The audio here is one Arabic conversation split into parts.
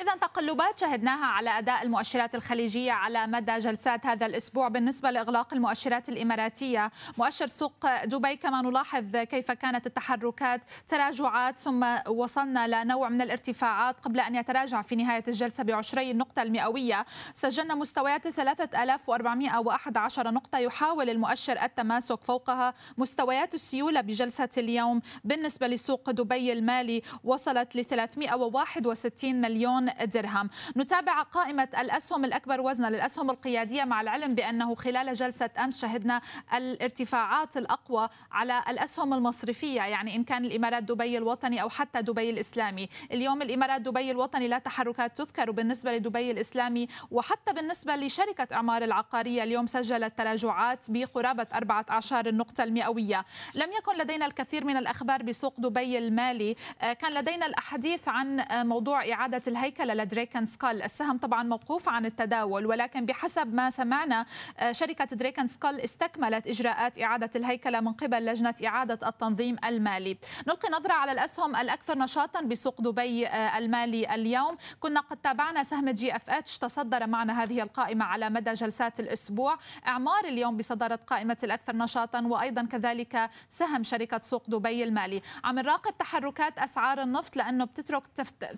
إذا تقلبات شهدناها على أداء المؤشرات الخليجية على مدى جلسات هذا الأسبوع بالنسبة لإغلاق المؤشرات الإماراتية. مؤشر سوق دبي كما نلاحظ كيف كانت التحركات تراجعات ثم وصلنا لنوع من الارتفاعات قبل أن يتراجع في نهاية الجلسة بعشري النقطة المئوية. سجلنا مستويات 3411 نقطة يحاول المؤشر التماسك فوقها مستويات السيولة بجلسة اليوم. بالنسبة لسوق دبي المالي وصلت ل 361 مليون درهم. نتابع قائمة الأسهم الأكبر وزنا للأسهم القيادية مع العلم بأنه خلال جلسة أمس شهدنا الارتفاعات الأقوى على الأسهم المصرفية يعني إن كان الإمارات دبي الوطني أو حتى دبي الإسلامي. اليوم الإمارات دبي الوطني لا تحركات تذكر بالنسبة لدبي الإسلامي وحتى بالنسبة لشركة أعمار العقارية. اليوم سجلت تراجعات بقرابة 14 النقطة المئوية. لم يكن لدينا الكثير من الأخبار بسوق دبي المالي. كان لدينا الحديث عن موضوع إعادة الهيكلة لدريك آند سكل. السهم طبعا موقوف عن التداول ولكن بحسب ما سمعنا شركة دريك آند سكل استكملت إجراءات إعادة الهيكلة من قبل لجنة إعادة التنظيم المالي. نلقي نظرة على الأسهم الأكثر نشاطا بسوق دبي المالي اليوم. كنا قد تابعنا سهم GFH تصدر معنا هذه القائمة على مدى جلسات الأسبوع. إعمار اليوم بصدارة قائمة الأكثر نشاطا وأيضا كذلك سهم شركة سوق دبي المالي. عم نراقب تحركات أسعار النفط لأنه بتترك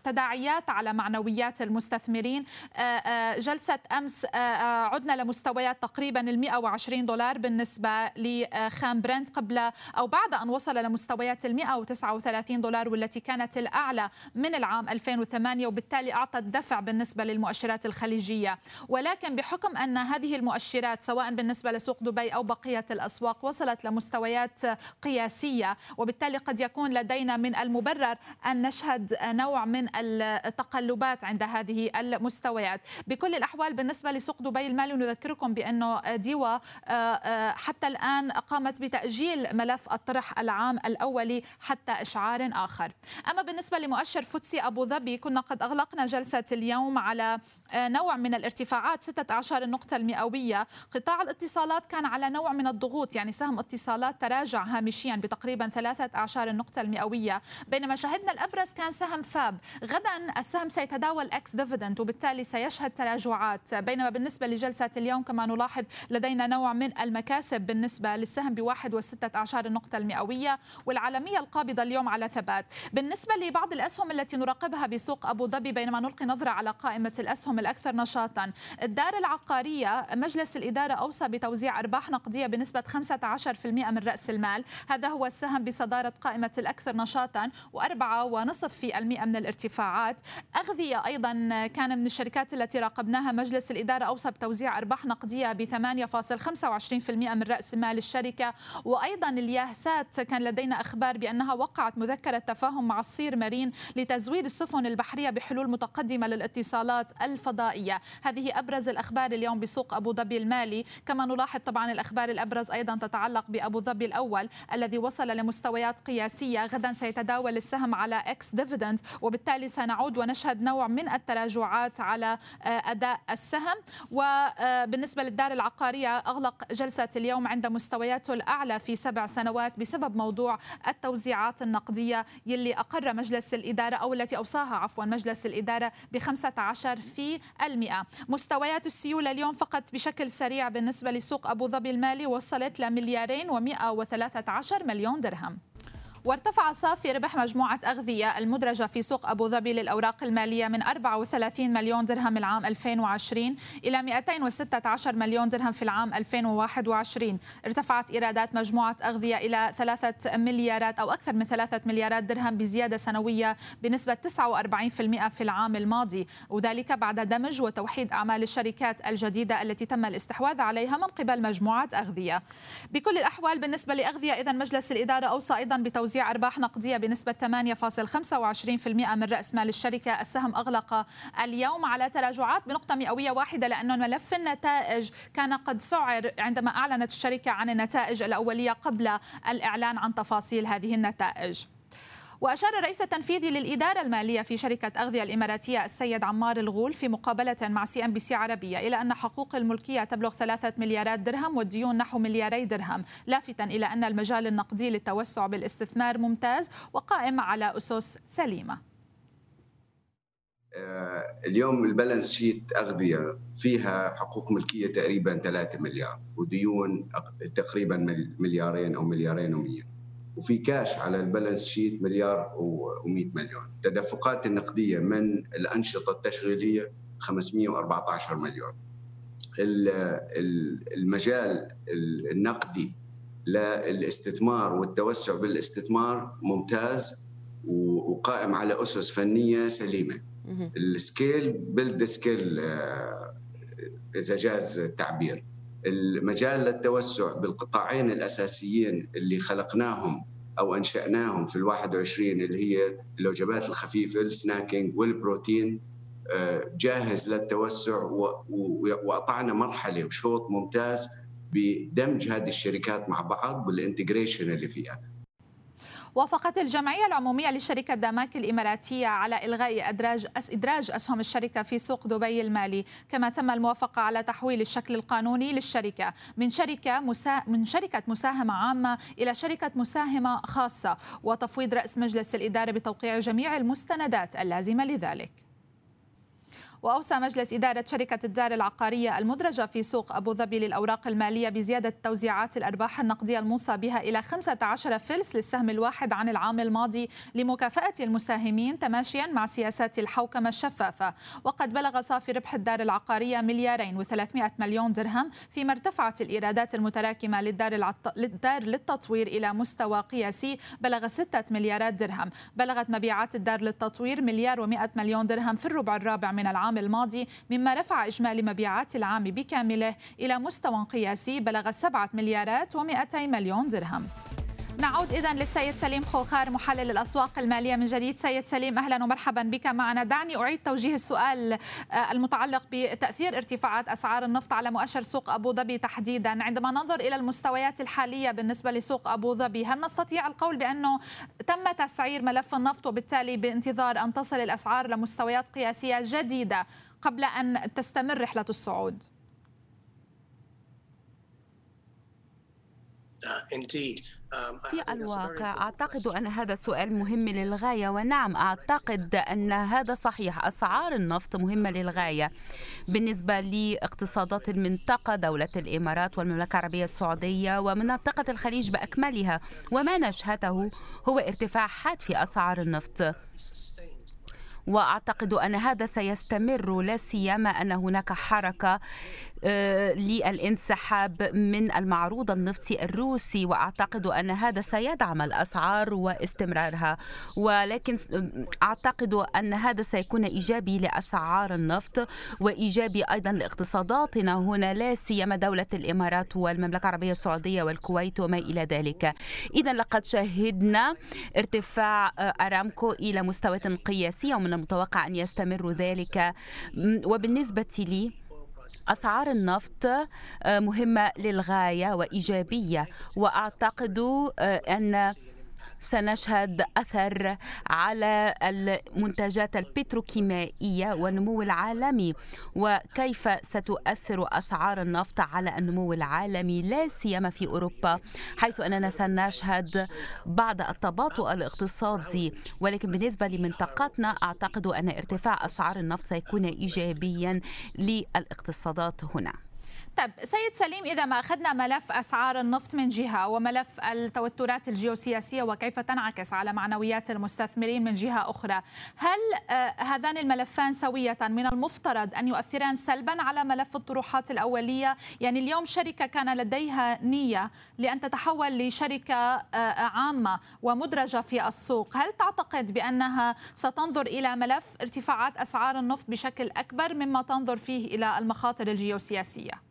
تداعيات على معنويات المستثمرين. جلسة أمس عدنا لمستويات تقريبا ال 120 دولار بالنسبة لخام برنت قبل أو بعد أن وصل لمستويات ال 139 دولار والتي كانت الأعلى من العام 2008 وبالتالي أعطت دفع بالنسبة للمؤشرات الخليجية. ولكن بحكم أن هذه المؤشرات سواء بالنسبة لسوق دبي أو بقية الأسواق وصلت لمستويات قياسية وبالتالي قد يكون لدينا من المبرر أن نشهد نوع من التقلبات عند هذه المستويات. بكل الأحوال بالنسبة لسوق دبي المالي نذكركم بأنه ديوا حتى الآن قامت بتأجيل ملف الطرح العام الأولي حتى إشعار آخر. أما بالنسبة لمؤشر فوتسي أبو ظبي كنا قد أغلقنا جلسة اليوم على نوع من الارتفاعات 16 النقطة المئوية. قطاع الاتصالات كان على نوع من الضغوط يعني سهم اتصالات تراجع هامشيا بتقريبا ثلاثة أعشار النقطة المئوية. بينما شهدنا الأبرز كان سهم FAB. غدا السهم سيتداول ex-dividend وبالتالي سيشهد تراجعات. بينما بالنسبة لجلسة اليوم كما نلاحظ لدينا نوع من المكاسب بالنسبة للسهم بواحد وستة أعشار النقطة المئوية والعالمية القابضة اليوم على ثبات. بالنسبة لبعض الأسهم التي نراقبها بسوق أبو ظبي بينما نلقي نظرة على قائمة الأسهم الأكثر نشاطا الدار العقارية مجلس الإدارة أوصى بتوزيع أرباح نقدية بنسبة 15% من رأس المال. هذا هو السهم بصدارة قائمة الأكثر نشاطا وأربعة ونصف في المئة من الارتفاعات. أغذية أيضا كان من الشركات التي راقبناها مجلس الإدارة أوصى بتوزيع أرباح نقدية ب 8.25% من رأس مال الشركة. وأيضا الياه سات كان لدينا أخبار بأنها وقعت مذكرة تفاهم مع الصير مارين لتزويد السفن البحرية بحلول متقدمة للاتصالات الفضائية. هذه أبرز الأخبار اليوم بسوق أبو ظبي المالي. كما نلاحظ طبعا الأخبار الأبرز أيضا تتعلق بأبو ظبي الأول الذي وصل لمستويات قياسية. غدا سيتداول السهم على ex-dividend وبالتالي سنعود ونشهد نوع من التراجعات على أداء السهم. وبالنسبة للدار العقارية أغلق جلسة اليوم عند مستوياته الأعلى في سبع سنوات بسبب موضوع التوزيعات النقدية يلي أقر مجلس الإدارة أو التي أوصاها عفوا مجلس الإدارة ب 15 في المئة. مستويات السيولة اليوم فقط بشكل سريع بالنسبة لسوق أبو ظبي المالي وصلت لمليارين و113 مليون درهم. وارتفع صافي ربح مجموعة أغذية المدرجة في سوق أبو ظبي للأوراق المالية من 34 مليون درهم العام 2020 إلى 216 مليون درهم في العام 2021 ارتفعت إيرادات مجموعة أغذية إلى 3 مليارات أو أكثر من 3 مليارات درهم بزيادة سنوية بنسبة 49% في العام الماضي وذلك بعد دمج وتوحيد أعمال الشركات الجديدة التي تم الاستحواذ عليها من قبل مجموعة أغذية. بكل الأحوال بالنسبة لأغذية إذا مجلس الإدارة أوصى أيضا بتوزيع توزيع أرباح نقدية بنسبة 8.25% من رأس مال الشركة. السهم أغلق اليوم على تراجعات بنقطة مئوية واحدة لأنه ملف النتائج كان قد سعر عندما أعلنت الشركة عن النتائج الأولية قبل الإعلان عن تفاصيل هذه النتائج. وأشار الرئيس التنفيذي للإدارة المالية في شركة أغذية الإماراتية السيد عمار الغول في مقابلة مع CNBC عربية إلى أن حقوق الملكية تبلغ ثلاثة مليارات درهم والديون نحو ملياري درهم لافتا إلى أن المجال النقدي للتوسع بالاستثمار ممتاز وقائم على أسس سليمة. آه، اليوم ال balance sheet أغذية فيها حقوق ملكية تقريبا 3 مليار وديون تقريبا مليارين أو مليارين و100 وفي كاش على ال balance sheet مليار و100 مليون. التدفقات النقدية من الأنشطة التشغيلية 514 مليون. المجال النقدي للاستثمار والتوسع بالاستثمار ممتاز وقائم على أسس فنية سليمة. ال scale build scale إذا جاز التعبير المجال للتوسع بالقطاعين الأساسيين اللي خلقناهم أو أنشأناهم في ال 21 اللي هي الوجبات الخفيفة ال snacking وال protein آه، جاهز للتوسع وقطعنا مرحلة وشوط ممتاز بدمج هذه الشركات مع بعض بال integration اللي فيها. وافقت الجمعية العمومية لشركة داماك الإماراتية على إلغاء إدراج إدراج أسهم الشركة في سوق دبي المالي. كما تم الموافقة على تحويل الشكل القانوني للشركة من شركة مسا... من شركة مساهمة عامة إلى شركة مساهمة خاصة وتفويض رأس مجلس الإدارة بتوقيع جميع المستندات اللازمة لذلك. وأوصى مجلس إدارة شركة الدار العقارية المدرجة في سوق أبو ظبي للأوراق المالية بزيادة توزيعات الأرباح النقدية الموصى بها إلى 15 فلس للسهم الواحد عن العام الماضي لمكافأة المساهمين تماشيا مع سياسات الحوكمة الشفافة. وقد بلغ صافي ربح الدار العقارية مليارين و300 مليون درهم فيما ارتفعت الإيرادات المتراكمة للدار, العط... للدار للتطوير إلى مستوى قياسي. بلغ 6 مليارات درهم. بلغت مبيعات الدار للتطوير مليار و100 مليون درهم في الربع الرابع من العام العام الماضي مما رفع إجمالي مبيعات العام بكامله إلى مستوى قياسي بلغ 7 مليارات و200 مليون درهم. نعود إذا للسيد سليم خوخار محلل الأسواق المالية من جديد. سيد سليم أهلا ومرحبا بك معنا. دعني أعيد توجيه السؤال آه، المتعلق بتأثير ارتفاعات أسعار النفط على مؤشر سوق أبو ظبي تحديدا. عندما ننظر إلى المستويات الحالية بالنسبة لسوق أبو ظبي هل نستطيع القول بأنه تم تسعير ملف النفط وبالتالي بانتظار أن تصل الأسعار لمستويات قياسية جديدة قبل أن تستمر رحلة الصعود؟ في الواقع أعتقد أن هذا سؤال مهم للغاية ونعم أعتقد أن هذا صحيح. أسعار النفط مهمة للغاية. بالنسبة لاقتصادات المنطقة دولة الإمارات والمملكة العربية السعودية ومنطقة الخليج بأكملها. وما نشهده هو ارتفاع حاد في أسعار النفط. وأعتقد أن هذا سيستمر لا سيما أن هناك حركة آه، للانسحاب من المعروض النفطي الروسي. وأعتقد أن هذا سيدعم الأسعار واستمرارها. ولكن أعتقد أن هذا سيكون إيجابي لأسعار النفط وإيجابي أيضا لاقتصاداتنا. هنا لا سيما دولة الإمارات والمملكة العربية السعودية والكويت وما إلى ذلك. اذا لقد شهدنا ارتفاع آه، أرامكو إلى مستويات قياسية ومن المتوقع أن يستمر ذلك. وبالنسبة لي أسعار النفط آه، مهمة للغاية وإيجابية. وأعتقد آه، أن سنشهد أثر على المنتجات البتروكيميائية والنمو العالمي وكيف ستؤثر أسعار النفط على النمو العالمي لا سيما في أوروبا حيث أننا سنشهد بعض التباطؤ الاقتصادي. ولكن بالنسبة لمنطقتنا أعتقد أن ارتفاع أسعار النفط سيكون إيجابيا للاقتصادات هنا. طيب سيد سليم إذا ما أخذنا ملف أسعار النفط من جهة وملف التوترات الجيوسياسية وكيف تنعكس على معنويات المستثمرين من جهة أخرى هل آه، هذان الملفان سوية من المفترض أن يؤثران سلبا على ملف الطروحات الأولية يعني اليوم شركة كان لديها نية لأن تتحول لشركة آه، عامة ومدرجة في السوق هل تعتقد بأنها ستنظر إلى ملف ارتفاعات أسعار النفط بشكل أكبر مما تنظر فيه إلى المخاطر الجيوسياسية؟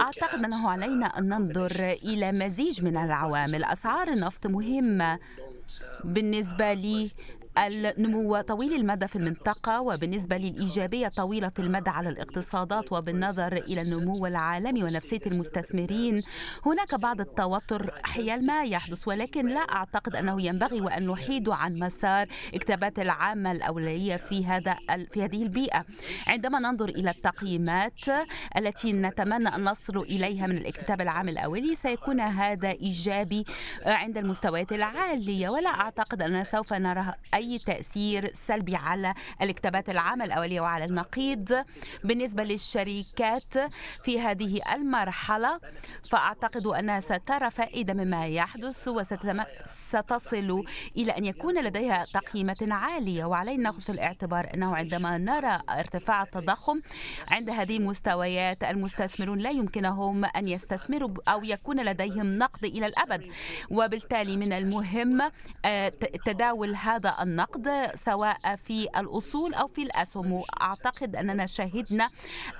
أعتقد أنه علينا أن ننظر إلى مزيج من العوامل. أسعار النفط مهمة بالنسبة لي. النمو طويل المدى في المنطقة وبالنسبة للإيجابية طويلة المدى على الاقتصادات وبالنظر إلى النمو العالمي ونفسية المستثمرين. هناك بعض التوتر حيال ما يحدث ولكن لا أعتقد أنه ينبغي وأن نحيد عن مسار اكتابات العامة الأولية في هذا في هذه البيئة. عندما ننظر إلى التقييمات التي نتمنى أن نصل إليها من الاكتتاب العام الأولي سيكون هذا إيجابي عند المستويات العالية. ولا أعتقد أننا سوف نرى أي تأثير سلبي على الاكتابات العامة الأولية وعلى النقيض بالنسبة للشركات في هذه المرحلة؟ فأعتقد أنها سترى فائدة مما يحدث وستصل إلى أن يكون لديها تقييمات عالية. وعلينا نأخذ في الاعتبار أنه عندما نرى ارتفاع التضخم عند هذه المستويات المستثمرون لا يمكنهم أن يستثمروا أو يكون لديهم نقد إلى الأبد. وبالتالي من المهم آه، تداول هذا النقد. سواء في الأصول أو في الأسهم. وأعتقد أننا شهدنا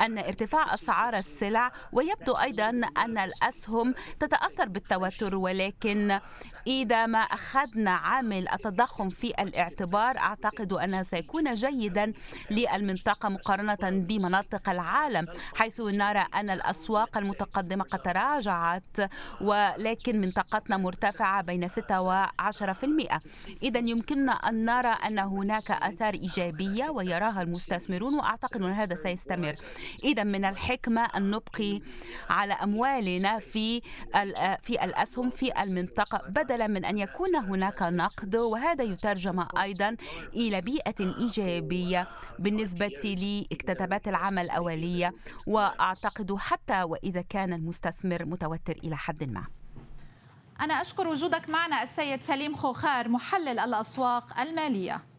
أن ارتفاع أسعار السلع ويبدو أيضا أن الأسهم تتأثر بالتوتر ولكن إذا ما أخذنا عامل التضخم في الاعتبار أعتقد أنه سيكون جيدا للمنطقة مقارنة بمناطق العالم حيث نرى أن الأسواق المتقدمة قد تراجعت ولكن منطقتنا مرتفعة بين 6 و 10% إذا يمكننا أن نرى أن هناك آثار إيجابية ويراها المستثمرون وأعتقد أن هذا سيستمر. إذا من الحكمة أن نبقي على أموالنا في في الأسهم في المنطقة بدلا من أن يكون هناك نقد وهذا يترجم أيضا إلى بيئة إيجابية بالنسبة لاكتتابات العمل الأولية. وأعتقد حتى وإذا كان المستثمر متوتر إلى حد ما. أنا أشكر وجودك معنا السيد سليم خوخار محلل الأسواق المالية.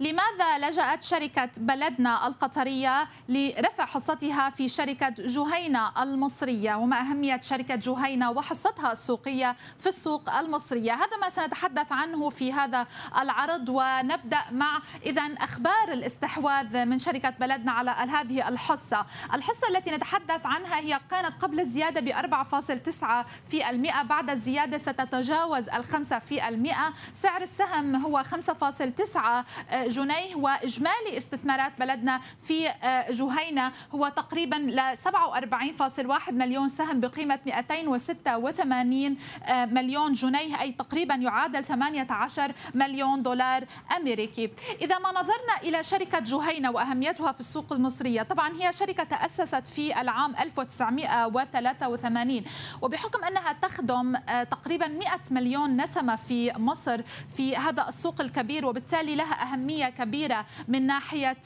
لماذا لجأت شركة بلدنا القطرية لرفع حصتها في شركة جهينة المصرية؟ وما أهمية شركة جهينة وحصتها السوقية في السوق المصرية؟ هذا ما سنتحدث عنه في هذا العرض ونبدأ مع إذا أخبار الاستحواذ من شركة بلدنا على هذه الحصة. الحصة التي نتحدث عنها هي كانت قبل الزيادة ب 4.9 في المئة بعد الزيادة ستتجاوز الخمسة في المئة. سعر السهم هو 5.9 جنيه وإجمالي استثمارات بلدنا في آه، جهينة هو تقريبا ل 47.1 مليون سهم بقيمة 286 آه، مليون جنيه أي تقريبا يعادل 18 مليون دولار أمريكي. إذا ما نظرنا إلى شركة جهينة وأهميتها في السوق المصرية، طبعا هي شركة تأسست في العام 1983 وبحكم أنها تخدم آه، تقريبا 100 مليون نسمة في مصر في هذا السوق الكبير وبالتالي لها أهمية أهمية كبيرة من ناحية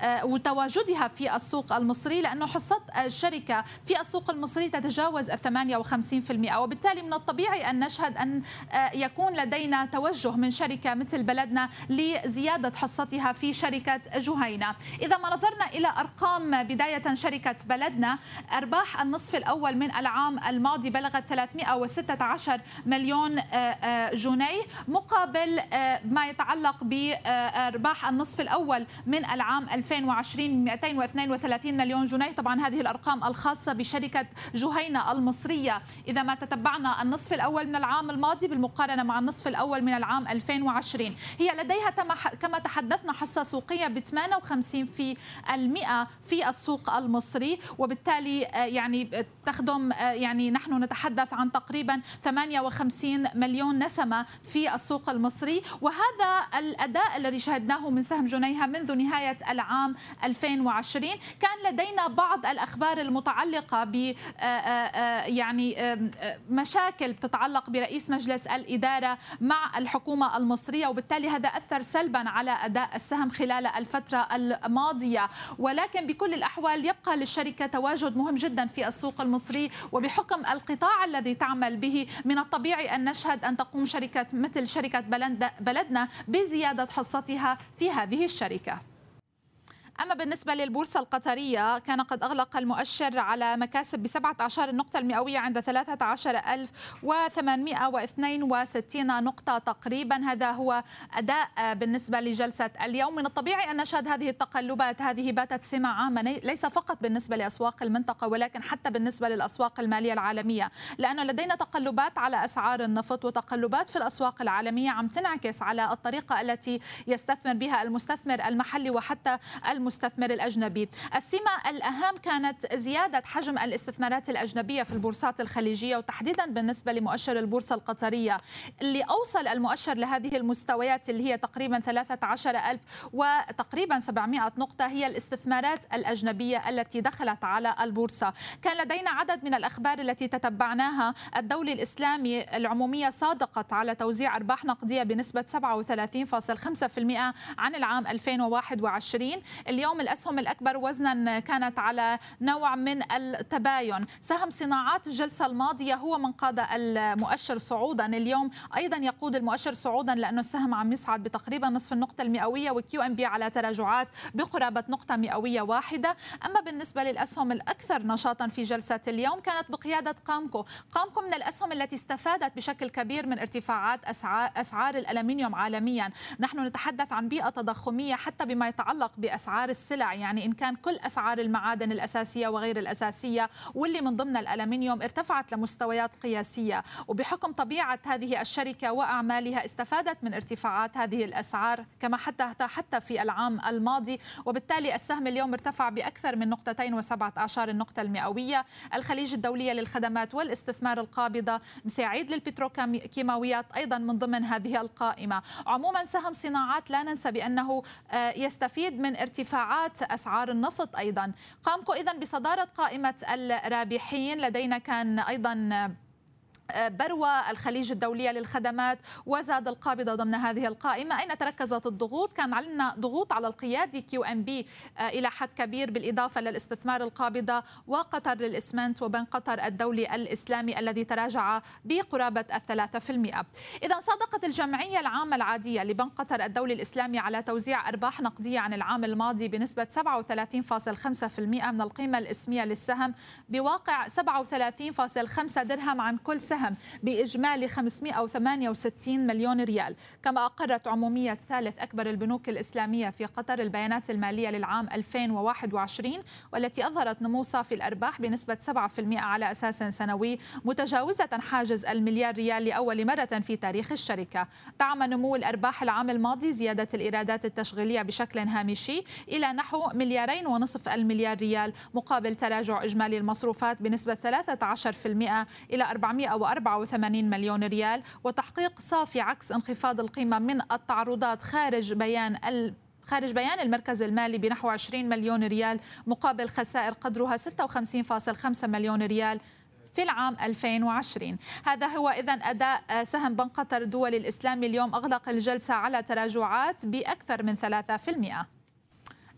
آه، وتواجدها في السوق المصري لأنه حصة الشركة في السوق المصري تتجاوز 58% وبالتالي من الطبيعي أن نشهد أن آه، يكون لدينا توجه من شركة مثل بلدنا لزيادة حصتها في شركة جهينة. إذا ما نظرنا إلى أرقام بداية شركة بلدنا أرباح النصف الأول من العام الماضي بلغت 316 مليون آه، جنيه مقابل ما يتعلق ب أرباح النصف الأول من العام 2020 232 مليون جنيه. طبعا هذه الأرقام الخاصة بشركة جهينة المصرية. إذا ما تتبعنا النصف الأول من العام الماضي بالمقارنة مع النصف الأول من العام 2020 هي لديها كما تحدثنا حصة سوقية ب 58 في المئة في السوق المصري. وبالتالي آه، يعني تخدم آه، يعني نحن نتحدث عن تقريبا 58 مليون نسمة في السوق المصري. وهذا الأداء الذي شهد شاهدناه من سهم جنيها منذ نهاية العام 2020 كان لدينا بعض الأخبار المتعلقة ب آه، آه، آه، يعني مشاكل تتعلق برئيس مجلس الإدارة مع الحكومة المصرية وبالتالي هذا أثر سلبا على أداء السهم خلال الفترة الماضية. ولكن بكل الأحوال يبقى للشركة تواجد مهم جدا في السوق المصري وبحكم القطاع الذي تعمل به من الطبيعي أن نشهد أن تقوم شركة مثل شركة بلدنا بزيادة حصتها في هذه الشركة. أما بالنسبة للبورصة القطرية كان قد أغلق المؤشر على مكاسب ب 17 النقطة المئوية عند 13862 نقطة تقريبا. هذا هو أداء بالنسبة لجلسة اليوم. من الطبيعي أن نشهد هذه التقلبات. هذه باتت سمة عامة ليس فقط بالنسبة لأسواق المنطقة ولكن حتى بالنسبة للأسواق المالية العالمية. لأنه لدينا تقلبات على أسعار النفط وتقلبات في الأسواق العالمية عم تنعكس على الطريقة التي يستثمر بها المستثمر المحلي وحتى المستثمر الأجنبي. السمة الأهم كانت زيادة حجم الاستثمارات الأجنبية في البورصات الخليجية وتحديدا بالنسبة لمؤشر البورصة القطرية اللي أوصل المؤشر لهذه المستويات اللي هي تقريبا 13 ألف وتقريبا 700 نقطة هي الاستثمارات الأجنبية التي دخلت على البورصة. كان لدينا عدد من الأخبار التي تتبعناها. الدولي الإسلامي العمومية صادقت على توزيع أرباح نقدية بنسبة 37.5% عن العام 2021 اليوم الأسهم الأكبر وزنا كانت على نوع من التباين. سهم صناعات الجلسة الماضية هو من قاد المؤشر صعودا. اليوم أيضا يقود المؤشر صعودا لأنه السهم عم يصعد بتقريبا نصف النقطة المئوية وكيو ام بي على تراجعات بقرابة نقطة مئوية واحدة. أما بالنسبة للأسهم الأكثر نشاطا في جلسة اليوم كانت بقيادة قامكو. قامكو من الأسهم التي استفادت بشكل كبير من ارتفاعات أسعار, الألمنيوم عالميا. نحن نتحدث عن بيئة تضخمية حتى بما يتعلق بأسعار السلع يعني إن كان كل أسعار المعادن الأساسية وغير الأساسية واللي من ضمن الألمنيوم ارتفعت لمستويات قياسية. وبحكم طبيعة هذه الشركة وأعمالها استفادت من ارتفاعات هذه الأسعار كما حتى حتى في العام الماضي. وبالتالي السهم اليوم ارتفع بأكثر من نقطتين وسبعة عشر النقطة المئوية. الخليج الدولية للخدمات والاستثمار القابضة مسيعيد للبتروكيماويات أيضا من ضمن هذه القائمة. عموما سهم صناعات لا ننسى بأنه آه، يستفيد من ارتفاعات أسعار النفط أيضا. قامكو إذا بصدارة قائمة الرابحين. لدينا كان أيضا بروة الخليج الدولية للخدمات وزاد القابضة ضمن هذه القائمة. أين تركزت الضغوط؟ كان علينا ضغوط على القيادي QNB إلى حد كبير بالإضافة للاستثمار القابضة وقطر للإسمنت وبنك قطر الدولي الإسلامي الذي تراجع بقرابة الثلاثة في المئة. إذا صادقت الجمعية العامة العادية لبنك قطر الدولي الإسلامي على توزيع أرباح نقدية عن العام الماضي بنسبة 37.5% من القيمة الإسمية للسهم بواقع 37.5 درهم عن كل سهم سهم بإجمالي 568 مليون ريال. كما أقرت عمومية ثالث أكبر البنوك الإسلامية في قطر البيانات المالية للعام 2021 والتي أظهرت نمو صافي الأرباح بنسبة 7% على أساس سنوي متجاوزة حاجز المليار ريال لأول مرة في تاريخ الشركة. دعم نمو الأرباح العام الماضي زيادة الإيرادات التشغيلية بشكل هامشي إلى نحو مليارين ونصف المليار ريال مقابل تراجع إجمالي المصروفات بنسبة 13% إلى 400 184 مليون ريال وتحقيق صافي عكس انخفاض القيمة من التعرضات خارج بيان ال خارج بيان المركز المالي بنحو 20 مليون ريال مقابل خسائر قدرها 56.5 مليون ريال في العام 2020 هذا هو إذا أداء سهم بنك قطر الدولي الإسلامي اليوم أغلق الجلسة على تراجعات بأكثر من 3%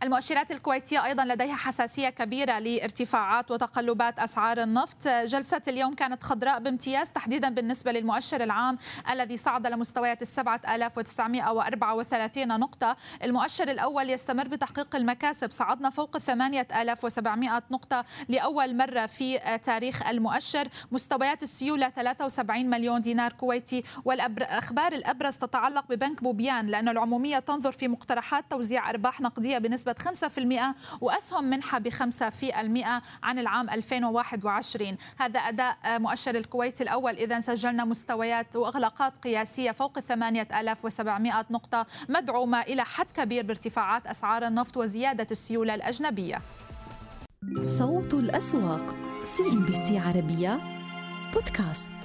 المؤشرات الكويتية أيضا لديها حساسية كبيرة لارتفاعات وتقلبات أسعار النفط. جلسة اليوم كانت خضراء بامتياز تحديدا بالنسبة للمؤشر العام الذي صعد لمستويات السبعة آلاف وتسعمائة وأربعة وثلاثين نقطة. المؤشر الأول يستمر بتحقيق المكاسب. صعدنا فوق الثمانية آلاف وسبعمائة نقطة لأول مرة في تاريخ المؤشر. مستويات السيولة 73 مليون دينار كويتي. والأخبار الأبرز تتعلق ببنك بوبيان لأن العمومية تنظر في مقترحات توزيع أرباح نقدية بنسبة بنسبة 5% وأسهم منحة ب 5% عن العام 2021 هذا أداء مؤشر الكويت الأول. إذا سجلنا مستويات وإغلاقات قياسية فوق 8700 نقطة مدعومة إلى حد كبير بارتفاعات أسعار النفط وزيادة السيولة الأجنبية. صوت الأسواق CNBC عربية بودكاست.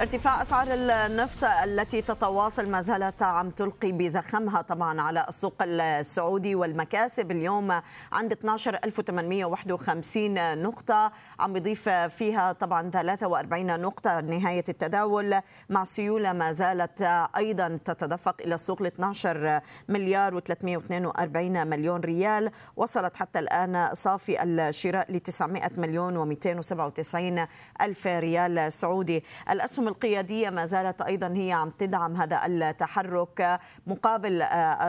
ارتفاع أسعار النفط التي تتواصل ما زالت عم تلقي بزخمها طبعا على السوق السعودي والمكاسب. اليوم عند 12851 نقطة. عم يضيف فيها طبعا 43 نقطة نهاية التداول. مع سيولة ما زالت أيضا تتدفق إلى السوق ل 12 مليار و342 مليون ريال. وصلت حتى الآن صافي الشراء ل 900 مليون و297 ألف ريال سعودي. الأسهم الأسهم القيادية ما زالت أيضا هي عم تدعم هذا التحرك مقابل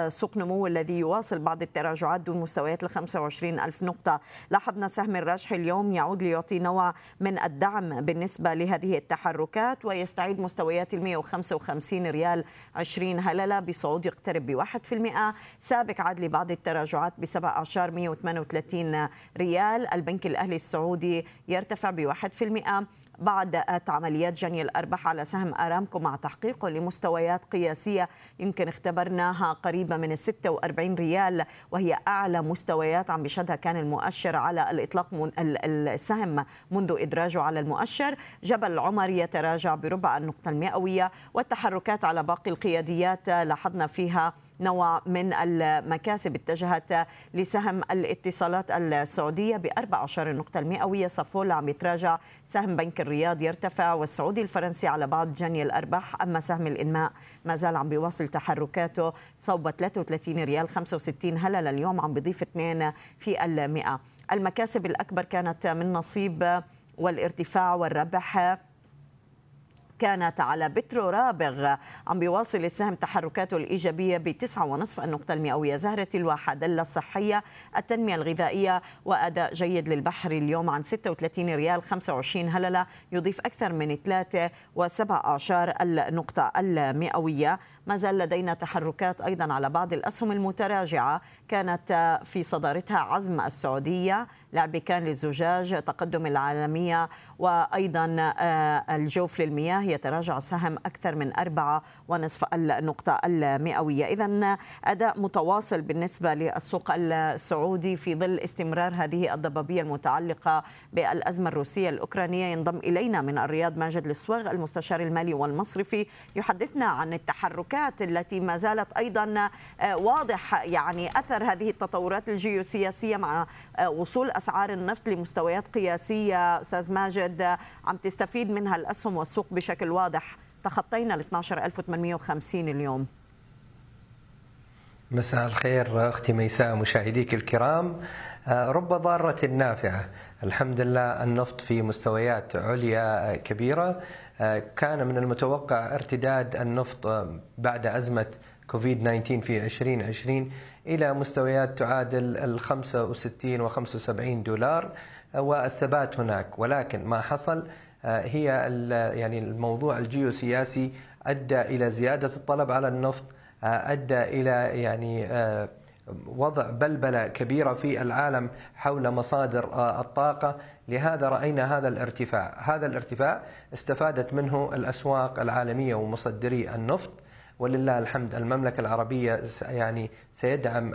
سوق نمو الذي يواصل بعض التراجعات دون مستويات ال 25 ألف نقطة. لاحظنا سهم الراجح اليوم يعود ليعطي نوع من الدعم بالنسبة لهذه التحركات ويستعيد مستويات ال 155 ريال 20 هللة بصعود يقترب ب 1% سابق عاد لبعض التراجعات ب 17 138 ريال. البنك الأهلي السعودي يرتفع ب 1% بعد عمليات جني الأرباح على سهم أرامكو مع تحقيقه لمستويات قياسية يمكن اختبرناها قريبة من ال 46 ريال وهي أعلى مستويات عم بشهدها كان المؤشر على الإطلاق من السهم منذ إدراجه على المؤشر. جبل العمر يتراجع بربع النقطة المئوية والتحركات على باقي القياديات لاحظنا فيها نوع من المكاسب اتجهت لسهم الاتصالات السعودية ب 14 نقطة المئوية. صفول عم يتراجع. سهم بنك الرياض يرتفع والسعودي الفرنسي على بعض جني الأرباح. أما سهم الإنماء ما زال عم بيواصل تحركاته. صوب 33 ريال 65 هلل اليوم عم بيضيف 2 في المئة. المكاسب الأكبر كانت من نصيب والارتفاع والربح كانت على بترو رابغ. عم بيواصل السهم تحركاته الإيجابية بتسعة ونصف النقطة المئوية. زهرة الواحد الصحية التنمية الغذائية وأداء جيد للبحر اليوم عن 36 ريال 25 هللة. يضيف أكثر من 3 و17 النقطة المئوية. ما زال لدينا تحركات أيضا على بعض الأسهم المتراجعة. كانت في صدارتها عزم السعودية لعب كان للزجاج تقدم العالمية وأيضا آه، الجوف للمياه يتراجع سهم أكثر من أربعة ونصف النقطة المئوية. إذا أداء متواصل بالنسبة للسوق السعودي في ظل استمرار هذه الضبابية المتعلقة بالأزمة الروسية الأوكرانية. ينضم إلينا من الرياض ماجد السواغ المستشار المالي والمصرفي يحدثنا عن التحركات التي ما زالت أيضا آه، واضح يعني أثر هذه التطورات الجيوسياسية مع آه، وصول أسعار النفط لمستويات قياسية. أستاذ ماجد عم تستفيد منها الأسهم والسوق بشكل واضح. تخطينا ال 12850 اليوم. مساء الخير أختي ميساء مشاهديك الكرام. آه، رب ضارة نافعة. الحمد لله النفط في مستويات عليا كبيرة. آه، كان من المتوقع ارتداد النفط بعد أزمة كوفيد 19 في 2020 إلى مستويات تعادل ال 65 و 75 دولار والثبات هناك. ولكن ما حصل آه، هي يعني الموضوع الجيوسياسي أدى إلى زيادة الطلب على النفط آه، أدى إلى يعني آه، وضع بلبلة كبيرة في العالم حول مصادر الطاقة. لهذا رأينا هذا الارتفاع. هذا الارتفاع استفادت منه الأسواق العالمية ومصدري النفط. ولله الحمد. المملكة العربية يعني سيدعم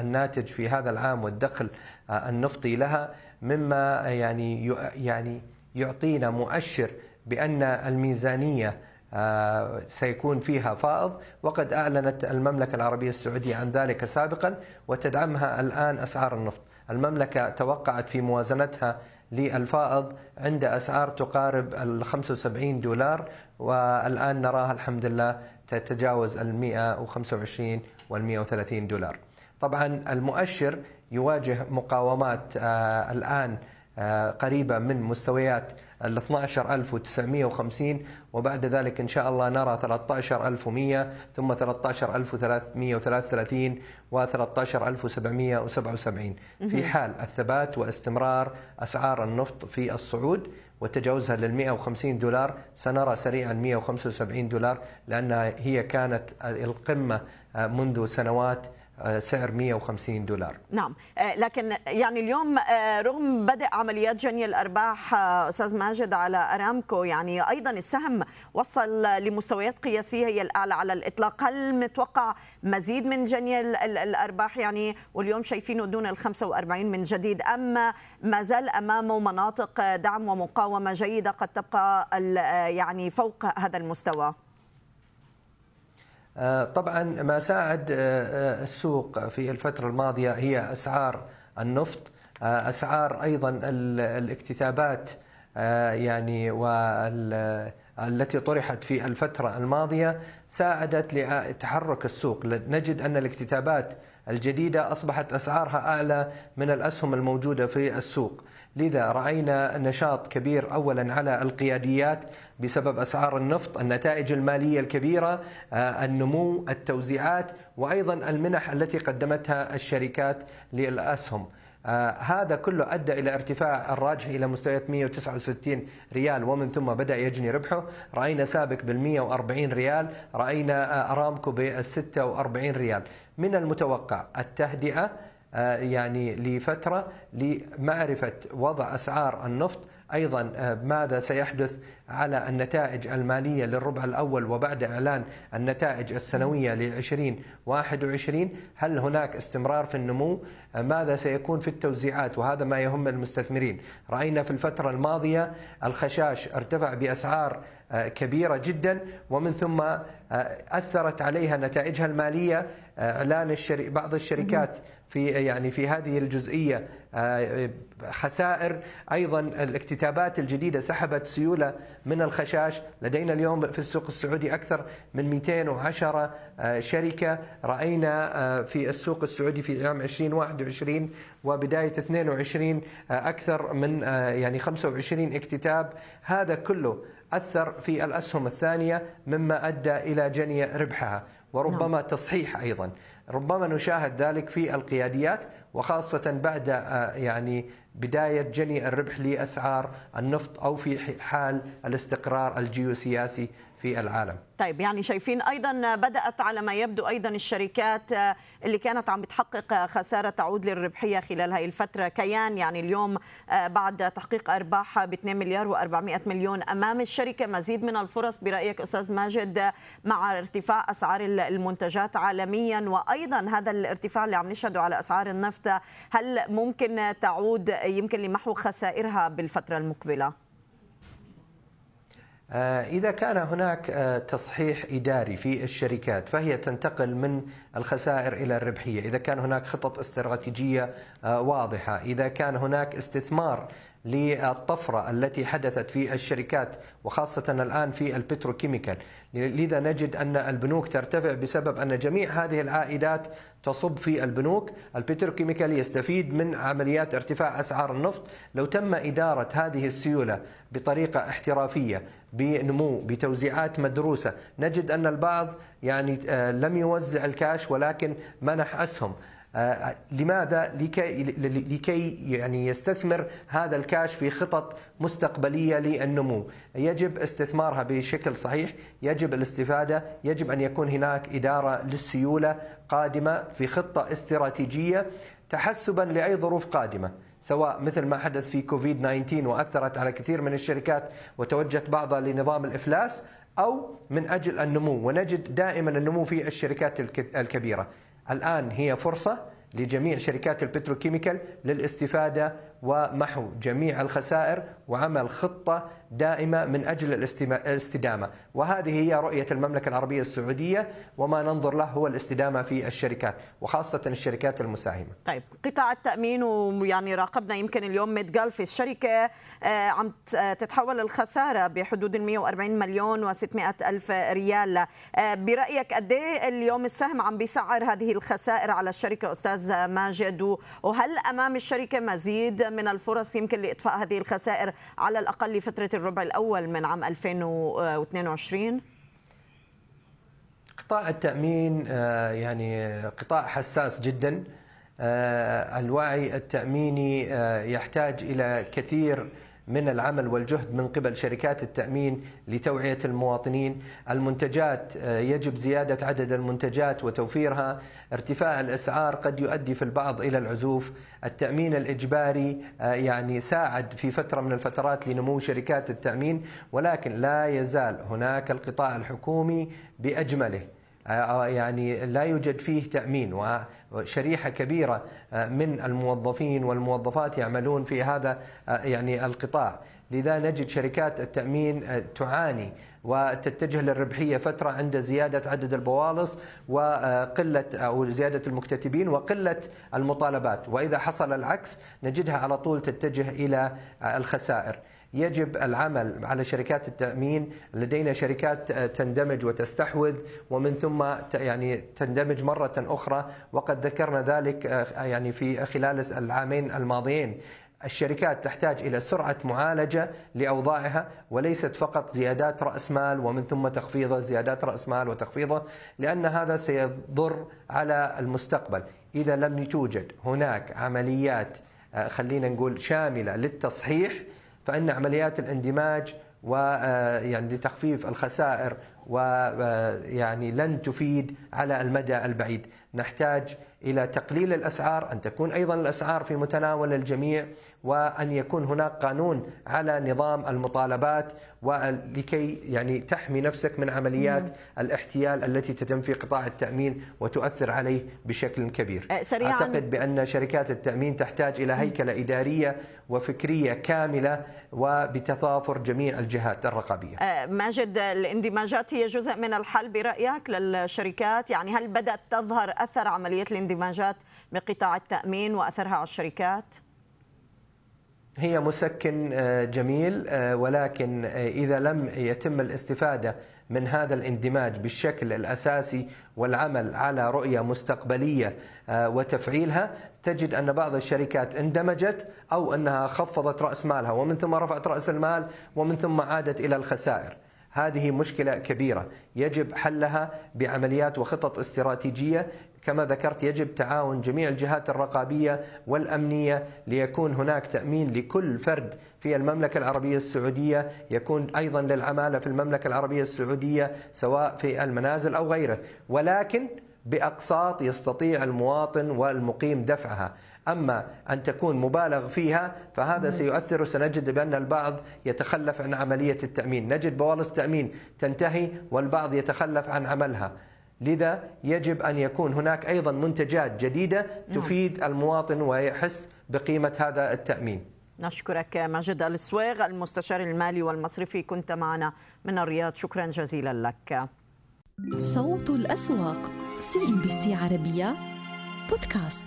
الناتج في هذا العام والدخل النفطي لها مما يعني يعني يعطينا مؤشر بأن الميزانية آه، سيكون فيها فائض. وقد أعلنت المملكة العربية السعودية عن ذلك سابقا وتدعمها الآن أسعار النفط. المملكة توقعت في موازنتها للفائض عند أسعار تقارب ال 75 دولار والآن نراها الحمد لله تتجاوز ال 125 وال 130 دولار. طبعا المؤشر يواجه مقاومات آه، الآن آه، قريبة من مستويات ال 12950 وبعد ذلك إن شاء الله نرى 13100 ثم 13333 و 13777 في حال الثبات واستمرار أسعار النفط في الصعود وتجاوزها لل 150 دولار سنرى سريعا 175 دولار لأنها هي كانت القمة منذ سنوات سعر 150 دولار. نعم. آه، لكن يعني اليوم آه، رغم بدء عمليات جني الأرباح أستاذ ماجد على أرامكو يعني أيضا السهم وصل لمستويات قياسية هي الأعلى على الإطلاق. هل متوقع مزيد من جني الأرباح؟ يعني واليوم شايفينه دون ال 45 من جديد اما ما زال أمامه مناطق دعم ومقاومة جيدة قد تبقى يعني فوق هذا المستوى؟ آه، طبعا ما ساعد آه، آه، السوق في الفترة الماضية هي أسعار النفط أسعار أيضا الاكتتابات يعني التي طرحت في الفترة الماضية ساعدت لتحرك السوق. نجد أن الاكتتابات الجديدة أصبحت أسعارها أعلى من الأسهم الموجودة في السوق. لذا رأينا نشاط كبير أولا على القياديات بسبب أسعار النفط النتائج المالية الكبيرة آه، النمو التوزيعات وأيضا المنح التي قدمتها الشركات للأسهم. هذا كله أدى إلى ارتفاع الراجح إلى مستويات 169 ريال ومن ثم بدأ يجني ربحه، رأينا سابق بال 140 ريال، رأينا آه أرامكو بال 46 ريال، من المتوقع التهدئة آه يعني لفترة لمعرفة وضع أسعار النفط أيضا آه، ماذا سيحدث على النتائج المالية للربع الأول وبعد إعلان النتائج السنوية ل 2021 هل هناك استمرار في النمو؟ آه، ماذا سيكون في التوزيعات؟ وهذا ما يهم المستثمرين. رأينا في الفترة الماضية الخشاش ارتفع بأسعار آه، كبيرة جدا ومن ثم أثرت عليها نتائجها المالية إعلان الشري بعض الشركات في يعني في هذه الجزئية آه، خسائر أيضا الاكتتابات الجديدة سحبت سيولة من الخشاش. لدينا اليوم في السوق السعودي أكثر من 210 آه، شركة. رأينا آه، في السوق السعودي في عام 2021 وبداية 22 أكثر من يعني 25 اكتتاب. هذا كله أثر في الأسهم الثانية مما أدى إلى جني ربحها. وربما نعم. تصحيح أيضا. ربما نشاهد ذلك في القياديات وخاصة بعد آه، يعني بداية جني الربح لأسعار النفط أو في حال الاستقرار الجيوسياسي. في العالم. طيب يعني شايفين أيضا بدأت على ما يبدو أيضا الشركات اللي كانت عم بتحقق خسارة تعود للربحية خلال هذه الفترة. كيان يعني اليوم بعد تحقيق أرباح ب 2 مليار و400 مليون أمام الشركة. مزيد من الفرص برأيك أستاذ ماجد مع ارتفاع أسعار المنتجات عالميا وأيضا هذا الارتفاع اللي عم نشهده على أسعار النفط هل ممكن تعود يمكن لمحو خسائرها بالفترة المقبلة؟ آه، إذا كان هناك آه، تصحيح إداري في الشركات فهي تنتقل من الخسائر إلى الربحية. إذا كان هناك خطط استراتيجية آه، واضحة. إذا كان هناك استثمار للطفرة التي حدثت في الشركات وخاصة الآن في ال petrochemical. لذا نجد أن البنوك ترتفع بسبب أن جميع هذه العائدات تصب في البنوك. ال petrochemical يستفيد من عمليات ارتفاع أسعار النفط. لو تم إدارة هذه السيولة بطريقة احترافية بنمو بتوزيعات مدروسة نجد أن البعض يعني آه، لم يوزع الكاش ولكن منح أسهم. لماذا؟ لكي لكي يعني يستثمر هذا الكاش في خطط مستقبلية للنمو. يجب استثمارها بشكل صحيح يجب الاستفادة يجب أن يكون هناك إدارة للسيولة قادمة في خطة استراتيجية تحسبا لأي ظروف قادمة سواء مثل ما حدث في كوفيد 19 وأثرت على كثير من الشركات وتوجهت بعضها لنظام الإفلاس أو من أجل النمو ونجد دائما النمو في الشركات الكبيرة. الآن هي فرصة لجميع شركات ال petrochemical للاستفادة ومحو جميع الخسائر وعمل خطة دائمة من أجل الاستدامة. وهذه هي رؤية المملكة العربية السعودية وما ننظر له هو الاستدامة في الشركات وخاصة الشركات المساهمة. طيب قطاع التأمين ويعني راقبنا يمكن اليوم ميد جلف الشركة آه، عم تتحول الخسارة بحدود ال 140 مليون و600 ألف ريال. آه، برأيك قد إيه اليوم السهم عم بيسعر هذه الخسائر على الشركة أستاذ ماجد؟ وهل أمام الشركة مزيد من الفرص يمكن لإطفاء هذه الخسائر على الأقل لفترة الربع الأول من عام 2022 قطاع التأمين آه، يعني قطاع حساس جدا. آه، الوعي التأميني آه، يحتاج إلى كثير من العمل والجهد من قبل شركات التأمين لتوعية المواطنين. المنتجات يجب زيادة عدد المنتجات وتوفيرها. ارتفاع الأسعار قد يؤدي في البعض إلى العزوف. التأمين الإجباري يعني ساعد في فترة من الفترات لنمو شركات التأمين ولكن لا يزال هناك القطاع الحكومي بأجمله. يعني لا يوجد فيه تأمين وشريحة كبيرة من الموظفين والموظفات يعملون في هذا يعني القطاع. لذا نجد شركات التأمين تعاني وتتجه للربحية فترة عند زيادة عدد البوالص وقله أو زيادة المكتتبين وقلة المطالبات. وإذا حصل العكس نجدها على طول تتجه إلى الخسائر. يجب العمل على شركات التأمين لدينا شركات تندمج وتستحوذ ومن ثم يعني تندمج مرة أخرى. وقد ذكرنا ذلك يعني في خلال العامين الماضيين. الشركات تحتاج إلى سرعة معالجة لأوضاعها وليست فقط زيادات رأس مال ومن ثم تخفيضه زيادات رأس مال وتخفيضه لأن هذا سيضر على المستقبل. إذا لم توجد هناك عمليات خلينا نقول شاملة للتصحيح فإن عمليات الاندماج ويعني لتخفيف الخسائر ويعني لن تفيد على المدى البعيد. نحتاج إلى تقليل الأسعار أن تكون أيضا الأسعار في متناول الجميع وأن يكون هناك قانون على نظام المطالبات ولكي يعني تحمي نفسك من عمليات الاحتيال التي تتم في قطاع التأمين وتؤثر عليه بشكل كبير. سريعاً أعتقد بأن شركات التأمين تحتاج إلى هيكلة إدارية وفكرية كاملة وبتضافر جميع الجهات الرقابية. ماجد الاندماجات هي جزء من الحل برأيك للشركات؟ يعني هل بدأت تظهر أثر عملية الاندماجات بقطاع التأمين وأثرها على الشركات؟ هي مسكن جميل ولكن إذا لم يتم الاستفادة من هذا الاندماج بالشكل الأساسي والعمل على رؤية مستقبلية وتفعيلها تجد أن بعض الشركات اندمجت أو أنها خفضت رأس مالها ومن ثم رفعت رأس المال ومن ثم عادت إلى الخسائر. هذه مشكلة كبيرة يجب حلها بعمليات وخطط استراتيجية كما ذكرت يجب تعاون جميع الجهات الرقابية والأمنية ليكون هناك تأمين لكل فرد في المملكة العربية السعودية. يكون أيضا للعماله في المملكة العربية السعودية سواء في المنازل أو غيره. ولكن باقساط يستطيع المواطن والمقيم دفعها. أما أن تكون مبالغ فيها فهذا سيؤثر وسنجد بأن البعض يتخلف عن عملية التأمين. نجد بوالص تأمين تنتهي والبعض يتخلف عن عملها. لذا يجب أن يكون هناك أيضا منتجات جديدة تفيد المواطن ويحس بقيمة هذا التأمين. نشكرك ماجد السويغ المستشار المالي والمصرفي كنت معنا من الرياض. شكرا جزيلا لك. صوت الأسواق CNBC عربية بودكاست.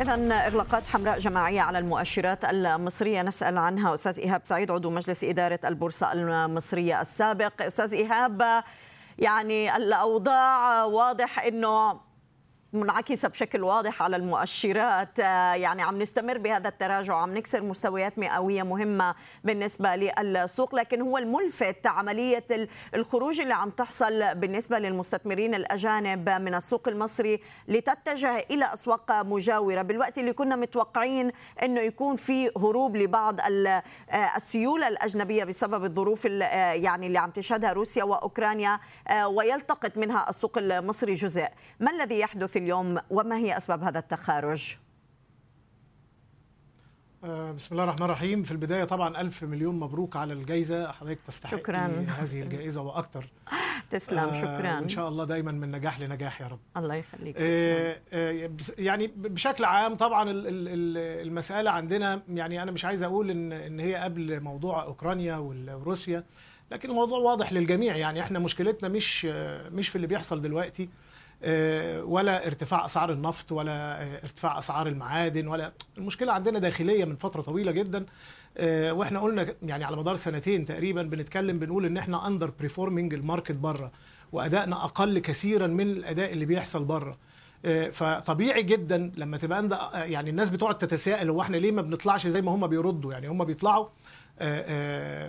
إذا إغلاقات حمراء جماعية على المؤشرات المصرية. نسأل عنها أستاذ إيهاب سعيد عضو مجلس إدارة البورصة المصرية السابق. أستاذ إيهاب يعني الأوضاع واضح أنه منعكسة بشكل واضح على المؤشرات. يعني عم نستمر بهذا التراجع عم نكسر مستويات مئوية مهمة بالنسبة للسوق لكن هو الملفت عملية الخروج اللي عم تحصل بالنسبة للمستثمرين الأجانب من السوق المصري لتتجه إلى أسواق مجاورة. بالوقت اللي كنا متوقعين أنه يكون في هروب لبعض السيولة الأجنبية بسبب الظروف يعني اللي عم تشهدها روسيا وأوكرانيا ويلتقط منها السوق المصري جزء. ما الذي يحدث اليوم وما هي أسباب هذا التخارج؟ بسم الله الرحمن الرحيم. في البداية طبعا ألف مليون مبروك على الجائزة. حضرتك تستحق شكرا. هذه الجائزة وأكثر. تسلم شكرا. وإن شاء الله دايما من نجاح لنجاح يا رب. الله يخليك يعني بشكل عام طبعا المسألة عندنا يعني أنا مش عايز أقول إن إن هي قبل موضوع أوكرانيا وروسيا لكن الموضوع واضح للجميع. يعني إحنا مشكلتنا مش مش في اللي بيحصل دلوقتي. ولا ارتفاع أسعار النفط ولا ارتفاع أسعار المعادن ولا المشكلة عندنا داخلية من فترة طويلة جدا وإحنا قلنا يعني على مدار سنتين تقريبا بنتكلم بنقول إن إحنا underperforming ال market بره وأدائنا أقل كثيرا من الأداء اللي بيحصل بره. فطبيعي جدا لما تبقى يعني الناس بتقعد تتساءل هو إحنا ليه ما بنطلعش زي ما هم بيردوا؟ يعني هم بيطلعوا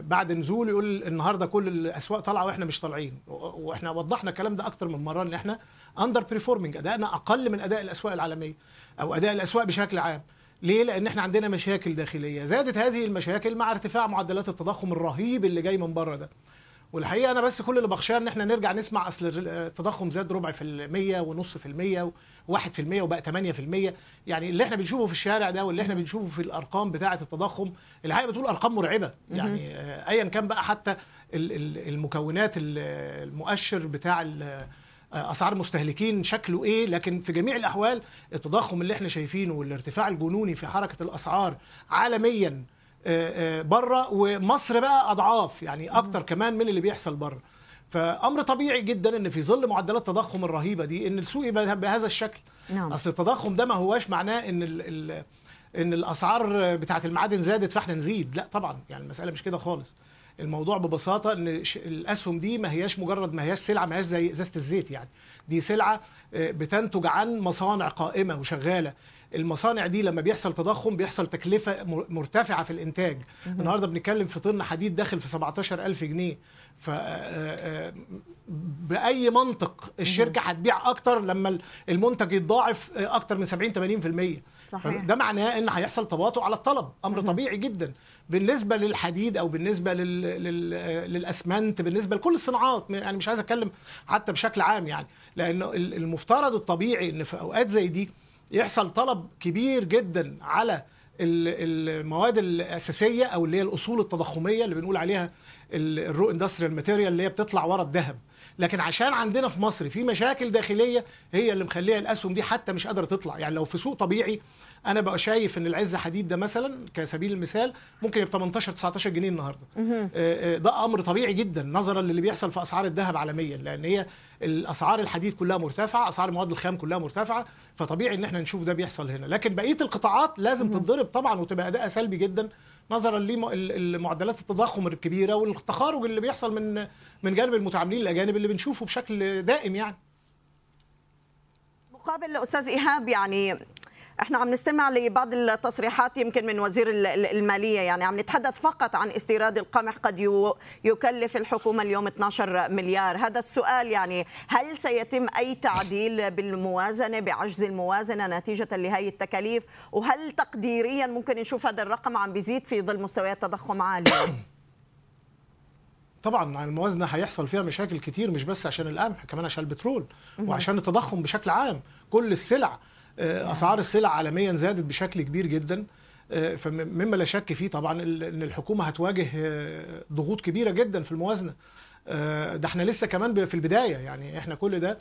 بعد نزول يقول النهارده كل الأسواق طالعة وإحنا مش طالعين وإحنا وضحنا الكلام ده أكتر من مرة إن إحنا underperforming أدائنا أقل من أداء الأسواق العالمية أو أداء الأسواق بشكل عام. ليه؟ لأن إحنا عندنا مشاكل داخلية. زادت هذه المشاكل مع ارتفاع معدلات التضخم الرهيب اللي جاي من بره ده. والحقيقة أنا بس كل اللي بخشاه إن إحنا نرجع نسمع أصل التضخم زاد ربع في المية ونص في المية واحد في المية وبقى 8 في المية. يعني اللي إحنا بنشوفه في الشارع ده واللي إحنا بنشوفه في الأرقام بتاعة التضخم الحقيقة بتقول أرقام مرعبة. يعني ايا كان بقى حتى المكونات المؤشر بتاع أسعار المستهلكين شكله إيه لكن في جميع الأحوال التضخم اللي إحنا شايفينه والارتفاع الجنوني في حركة الأسعار عالميا بره ومصر بقى أضعاف يعني أكتر كمان من اللي بيحصل بره فأمر طبيعي جدا إن في ظل معدلات التضخم الرهيبة دي إن السوق يبقى بهذا الشكل. نعم. أصل التضخم ده ما هواش معناه إن ال ال إن الأسعار بتاعة المعادن زادت فإحنا نزيد. لا طبعا يعني المسألة مش كده خالص. الموضوع ببساطة إن الأسهم دي ما هياش مجرد ما هياش سلعة ما هياش زي إزازة الزيت يعني. دي سلعة آه، بتنتج عن مصانع قائمة وشغالة. المصانع دي لما بيحصل تضخم بيحصل تكلفة مر- مرتفعة في الإنتاج. النهارده بنتكلم في طن حديد داخل في 17000 جنيه. ف آه، آه، بأي منطق الشركة هتبيع أكتر لما المنتج يتضاعف أكتر من 70 80% صحيح. ده معناه إن هيحصل تباطؤ على الطلب. أمر طبيعي جدا. بالنسبة للحديد أو بالنسبة لل... لل... للأسمنت بالنسبة لكل الصناعات يعني مش عايز أتكلم حتى بشكل عام يعني لأنه ال- المفترض الطبيعي إن في أوقات زي دي يحصل طلب كبير جدا على ال- المواد الأساسية أو اللي هي الأصول التضخمية اللي بنقول عليها ال raw industrial material اللي هي بتطلع ورا الذهب. لكن عشان عندنا في مصر في مشاكل داخلية هي اللي مخليها الأسهم دي حتى مش قادرة تطلع. يعني لو في سوق طبيعي أنا بقى شايف إن العز حديد ده مثلا كسبيل المثال ممكن يبقى 18 19 جنيه النهارده. آه، آه، ده أمر طبيعي جدا نظرا للي بيحصل في أسعار الذهب عالميا لأن هي الأسعار الحديد كلها مرتفعة أسعار المواد الخام كلها مرتفعة فطبيعي إن إحنا نشوف ده بيحصل هنا. لكن بقية القطاعات لازم تتضرب طبعا وتبقى أداء سلبي جدا نظرا لمعدلات التضخم الكبيرة والتخارج اللي بيحصل من من جانب المتعاملين الأجانب اللي بنشوفه بشكل دائم يعني. مقابل أستاذ إيهاب يعني إحنا عم نستمع لبعض التصريحات يمكن من وزير ال- ال- المالية يعني عم نتحدث فقط عن استيراد القمح قد يكلف الحكومة اليوم 12 مليار. هذا السؤال يعني هل سيتم أي تعديل بالموازنة بعجز الموازنة نتيجة لهي التكاليف؟ وهل تقديريا ممكن نشوف هذا الرقم عم بيزيد في ظل مستويات تضخم عالية؟ طبعا الموازنة هيحصل فيها مشاكل كتير مش بس عشان القمح كمان عشان البترول وعشان التضخم بشكل عام. كل السلع أسعار السلع عالميا زادت بشكل كبير جدا. آه، فمما لا شك فيه طبعا إن الحكومة هتواجه آه، ضغوط كبيرة جدا في الموازنة. آه، ده إحنا لسه كمان في البداية يعني إحنا كل ده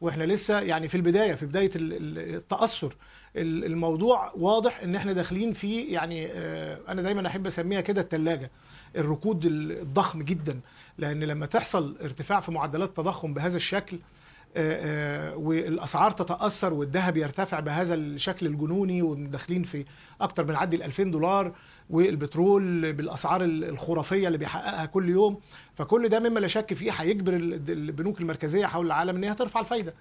وإحنا لسه يعني في البداية في بداية ال- ال- التأثر. ال- الموضوع واضح إن إحنا داخلين فيه يعني آه، أنا دايما أحب أسميها كده الثلاجه الركود الضخم جدا. لأن لما تحصل ارتفاع في معدلات التضخم بهذا الشكل آه، آه، والأسعار تتأثر والذهب يرتفع بهذا الشكل الجنوني وداخلين في أكتر من عدي ال 2000 دولار والبترول بالأسعار الخرافية اللي بيحققها كل يوم. فكل ده مما لا شك فيه هيجبر ال- البنوك المركزية حول العالم إن هي ترفع الفايدة.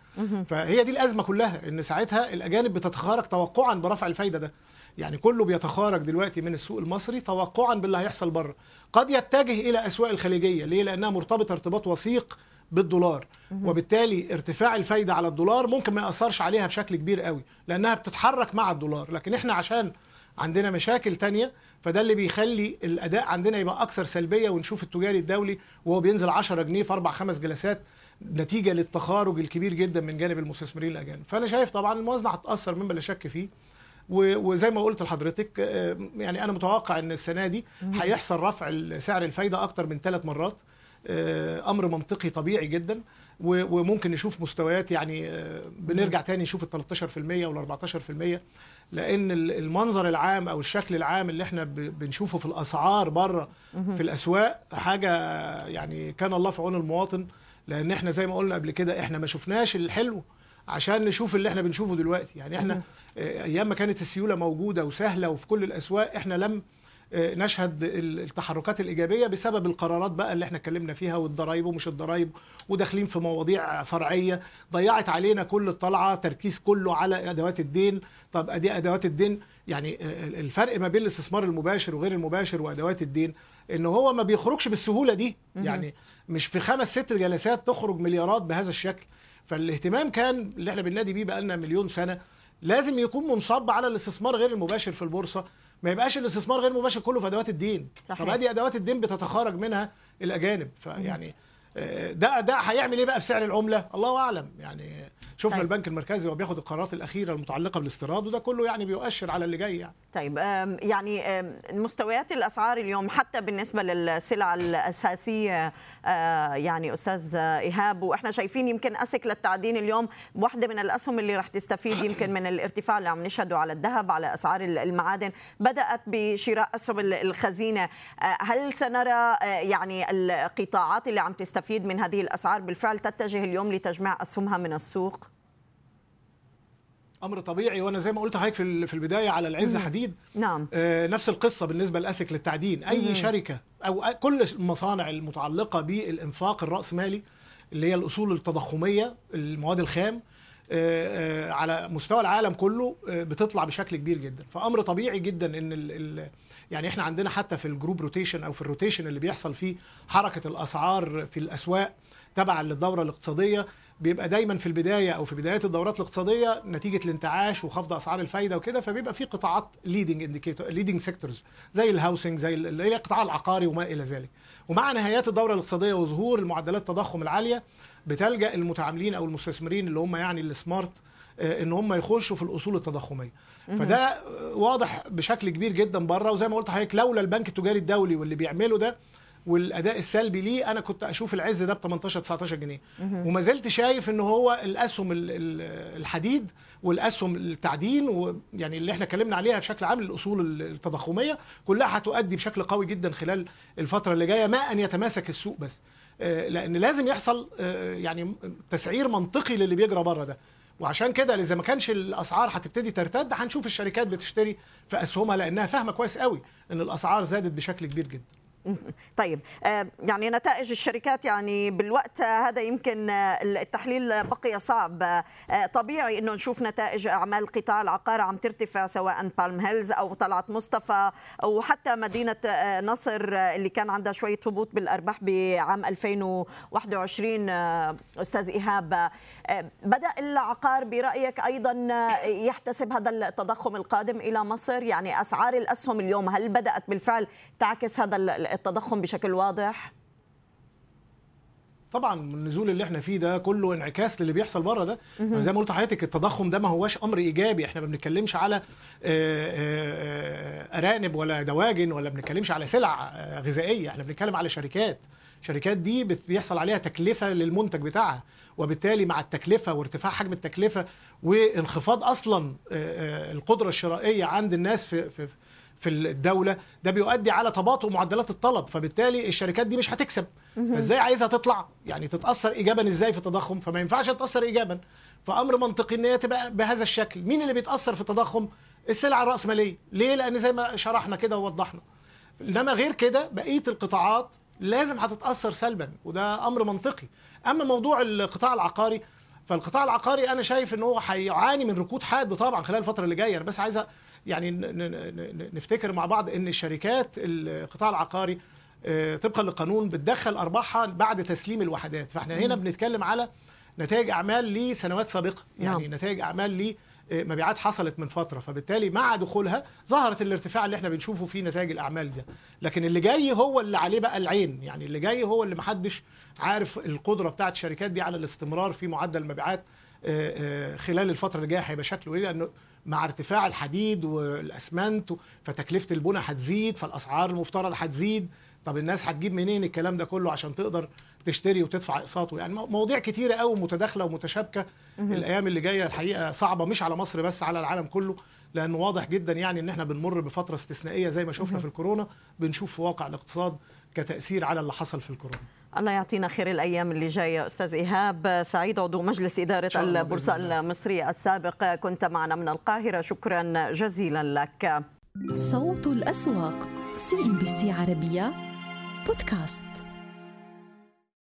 فهي دي الأزمة كلها إن ساعتها الأجانب بتتخارج توقعا برفع الفايدة ده. يعني كله بيتخارج دلوقتي من السوق المصري توقعا باللي هيحصل بره. قد يتجه إلى أسواق الخليجية. ليه؟ لأنها مرتبطة ارتباط وثيق بالدولار. وبالتالي ارتفاع الفايدة على الدولار ممكن ما يأثرش عليها بشكل كبير قوي لأنها بتتحرك مع الدولار. لكن إحنا عشان عندنا مشاكل تانية فده اللي بيخلي الأداء عندنا يبقى أكثر سلبية ونشوف التجاري الدولي وهو بينزل 10 جنيه في أربع خمس جلسات نتيجة للتخارج الكبير جدا من جانب المستثمرين الأجانب. فأنا شايف طبعا الموازنة هتأثر مما لا شك فيه. وزي ما قلت لحضرتك آه، يعني أنا متوقع إن السنة دي هيحصل رفع سعر الفايدة أكتر من ثلاث مرات. أمر منطقي طبيعي جدا وممكن نشوف مستويات يعني آه، بنرجع تاني نشوف ال 13% وال 14% لأن ال- المنظر العام أو الشكل العام اللي إحنا بنشوفه في الأسعار بره في الأسواق حاجة يعني كان الله في عون المواطن لأن إحنا زي ما قلنا قبل كده إحنا ما شفناش الحلو عشان نشوف اللي إحنا بنشوفه دلوقتي. يعني إحنا آه، أيام ما كانت السيولة موجودة وسهلة وفي كل الأسواق إحنا لم آه، نشهد ال- التحركات الإيجابية بسبب القرارات بقى اللي إحنا اتكلمنا فيها والضرايب ومش الضرايب وداخلين في مواضيع فرعية. ضيعت علينا كل الطلعة تركيز كله على أدوات الدين. طب أدي أدوات الدين يعني الفرق ما بين الاستثمار المباشر وغير المباشر وأدوات الدين إن هو ما بيخرجش بالسهولة دي. يعني مش في خمس ست جلسات تخرج مليارات بهذا الشكل. فالاهتمام كان اللي إحنا بننادي بيه بقالنا مليون سنة لازم يكون منصب على الاستثمار غير المباشر في البورصة. ما يبقاش الاستثمار غير المباشر كله في أدوات الدين. صحيح. طب أدي أدوات الدين بتتخارج منها الأجانب. فيعني آه، ده ده هيعمل إيه بقى في سعر العملة؟ الله أعلم. يعني شفنا طيب. البنك المركزي وهو بياخد القرارات الأخيرة المتعلقة بالاستيراد وده كله يعني بيؤشر على اللي جاي يعني. طيب يعني مستويات الأسعار اليوم حتى بالنسبة للسلع الأساسية يعني أستاذ إيهاب وإحنا شايفين يمكن أسك للتعدين اليوم. واحدة من الأسهم اللي راح تستفيد يمكن من الارتفاع اللي عم نشهده على الذهب على أسعار المعادن بدأت بشراء أسهم الخزينة. آه، هل سنرى آه، يعني القطاعات اللي عم تستفيد من هذه الأسعار بالفعل تتجه اليوم لتجميع أسهمها من السوق؟ أمر طبيعي وأنا زي ما قلت لحضرتك في في البداية على العز حديد نعم. آه، نفس القصة بالنسبة لأسكوم للتعدين. أي شركة أو كل المصانع المتعلقة بالإنفاق الرأسمالي اللي هي الأصول التضخمية المواد الخام آه، آه، على مستوى العالم كله آه، بتطلع بشكل كبير جدا. فأمر طبيعي جدا إن ال ال يعني إحنا عندنا حتى في ال group rotation أو في ال rotation اللي بيحصل فيه حركة الأسعار في الأسواق تبعا للدورة الاقتصادية بيبقى دايما في البداية أو في بدايات الدورات الاقتصادية نتيجة الانتعاش وخفض أسعار الفايدة وكده فبيبقى في قطاعات leading indicator leading sectors زي ال housing زي القطاع العقاري وما إلى ذلك. ومع نهايات الدورة الاقتصادية وظهور المعدلات التضخم العالية بتلجأ المتعاملين أو المستثمرين اللي هم يعني ال smart آه، إن هم يخشوا في الأصول التضخمية. فده واضح بشكل كبير جدا بره وزي ما قلت لحضرتك لولا البنك التجاري الدولي واللي بيعمله ده والأداء السلبي ليه أنا كنت أشوف العز ده ب 18 19 جنيه. وما زلت شايف إن هو الأسهم ال- ال- الحديد والأسهم التعدين ويعني اللي إحنا اتكلمنا عليها بشكل عام الأصول التضخمية كلها هتؤدي بشكل قوي جدا خلال الفترة اللي جاية ما أن يتماسك السوق بس. آه، لأن لازم يحصل آه، يعني تسعير منطقي للي بيجرى بره ده. وعشان كده إذا ما كانش الأسعار هتبتدي ترتد هنشوف الشركات بتشتري في أسهمها لأنها فاهمة كويس قوي إن الأسعار زادت بشكل كبير جدا. طيب آه، يعني نتائج الشركات يعني بالوقت هذا يمكن آه، التحليل بقي صعب. آه، طبيعي إنه نشوف نتائج أعمال قطاع العقار عم ترتفع سواء بالم هيلز أو طلعت مصطفى أو حتى مدينة نصر اللي كان عندها شوية هبوط بالأرباح بعام 2021 آه، أستاذ إيهاب. بدأ العقار برأيك أيضا آه، يحتسب هذا التضخم القادم إلى مصر؟ يعني أسعار الأسهم اليوم هل بدأت بالفعل تعكس هذا التضخم بشكل واضح؟ طبعا النزول اللي إحنا فيه ده كله انعكاس للي بيحصل بره ده. زي ما قلت لحضرتك التضخم ده ما هوش أمر إيجابي. إحنا ما بنتكلمش على آه، آه، أرانب ولا دواجن ولا بنتكلمش على سلع غذائية. إحنا بنتكلم على شركات. شركات دي بيحصل عليها تكلفة للمنتج بتاعها. وبالتالي مع التكلفة وارتفاع حجم التكلفة وانخفاض أصلا آه، آه، القدرة الشرائية عند الناس في في في الدولة ده بيؤدي على تباطؤ معدلات الطلب. فبالتالي الشركات دي مش هتكسب. فازاي عايزها تطلع؟ يعني تتأثر ايجابا إزاي في التضخم؟ فما ينفعش تتأثر ايجابا. فأمر منطقي إن هي تبقى بهذا الشكل. مين اللي بيتأثر في التضخم؟ السلع الرأسمالية. ليه؟ لأن زي ما شرحنا كده ووضحنا. إنما غير كده بقية القطاعات لازم هتتأثر سلبا وده أمر منطقي. أما موضوع القطاع العقاري فالقطاع العقاري أنا شايف إن هو هيعاني من ركود حاد طبعا خلال الفترة اللي جاية. أنا بس عايز يعني نفتكر مع بعض إن الشركات القطاع العقاري آه، طبقا للقانون بتدخل أرباحها بعد تسليم الوحدات. فإحنا هنا بنتكلم على نتائج أعمال لسنوات سابقة يعني نعم. نتائج أعمال ل مبيعات حصلت من فترة فبالتالي مع دخولها ظهرت الارتفاع اللي إحنا بنشوفه في نتائج الأعمال ده. لكن اللي جاي هو اللي عليه بقى العين يعني اللي جاي هو اللي محدش عارف القدرة بتاعت الشركات دي على الاستمرار في معدل المبيعات آه، آه، خلال الفترة اللي جاية هيبقى شكله إيه؟ لأنه مع ارتفاع الحديد والأسمنت فتكلفة البنى هتزيد فالأسعار المفترض هتزيد. طب الناس هتجيب منين الكلام ده كله عشان تقدر تشتري وتدفع اقساطه يعني مو- مواضيع كتيرة قوي متداخلة ومتشابكة. الأيام اللي جاية الحقيقة صعبة مش على مصر بس على العالم كله. لأنه واضح جدا يعني إن إحنا بنمر بفترة استثنائية زي ما شفنا في الكورونا. بنشوف في واقع الاقتصاد كتأثير على اللي حصل في الكورونا. الله يعطينا خير الأيام اللي جاية أستاذ إيهاب سعيد عضو مجلس إدارة البورصة. المصرية السابق كنت معنا من القاهرة. شكرا جزيلا لك. صوت الأسواق CNBC عربية بودكاست.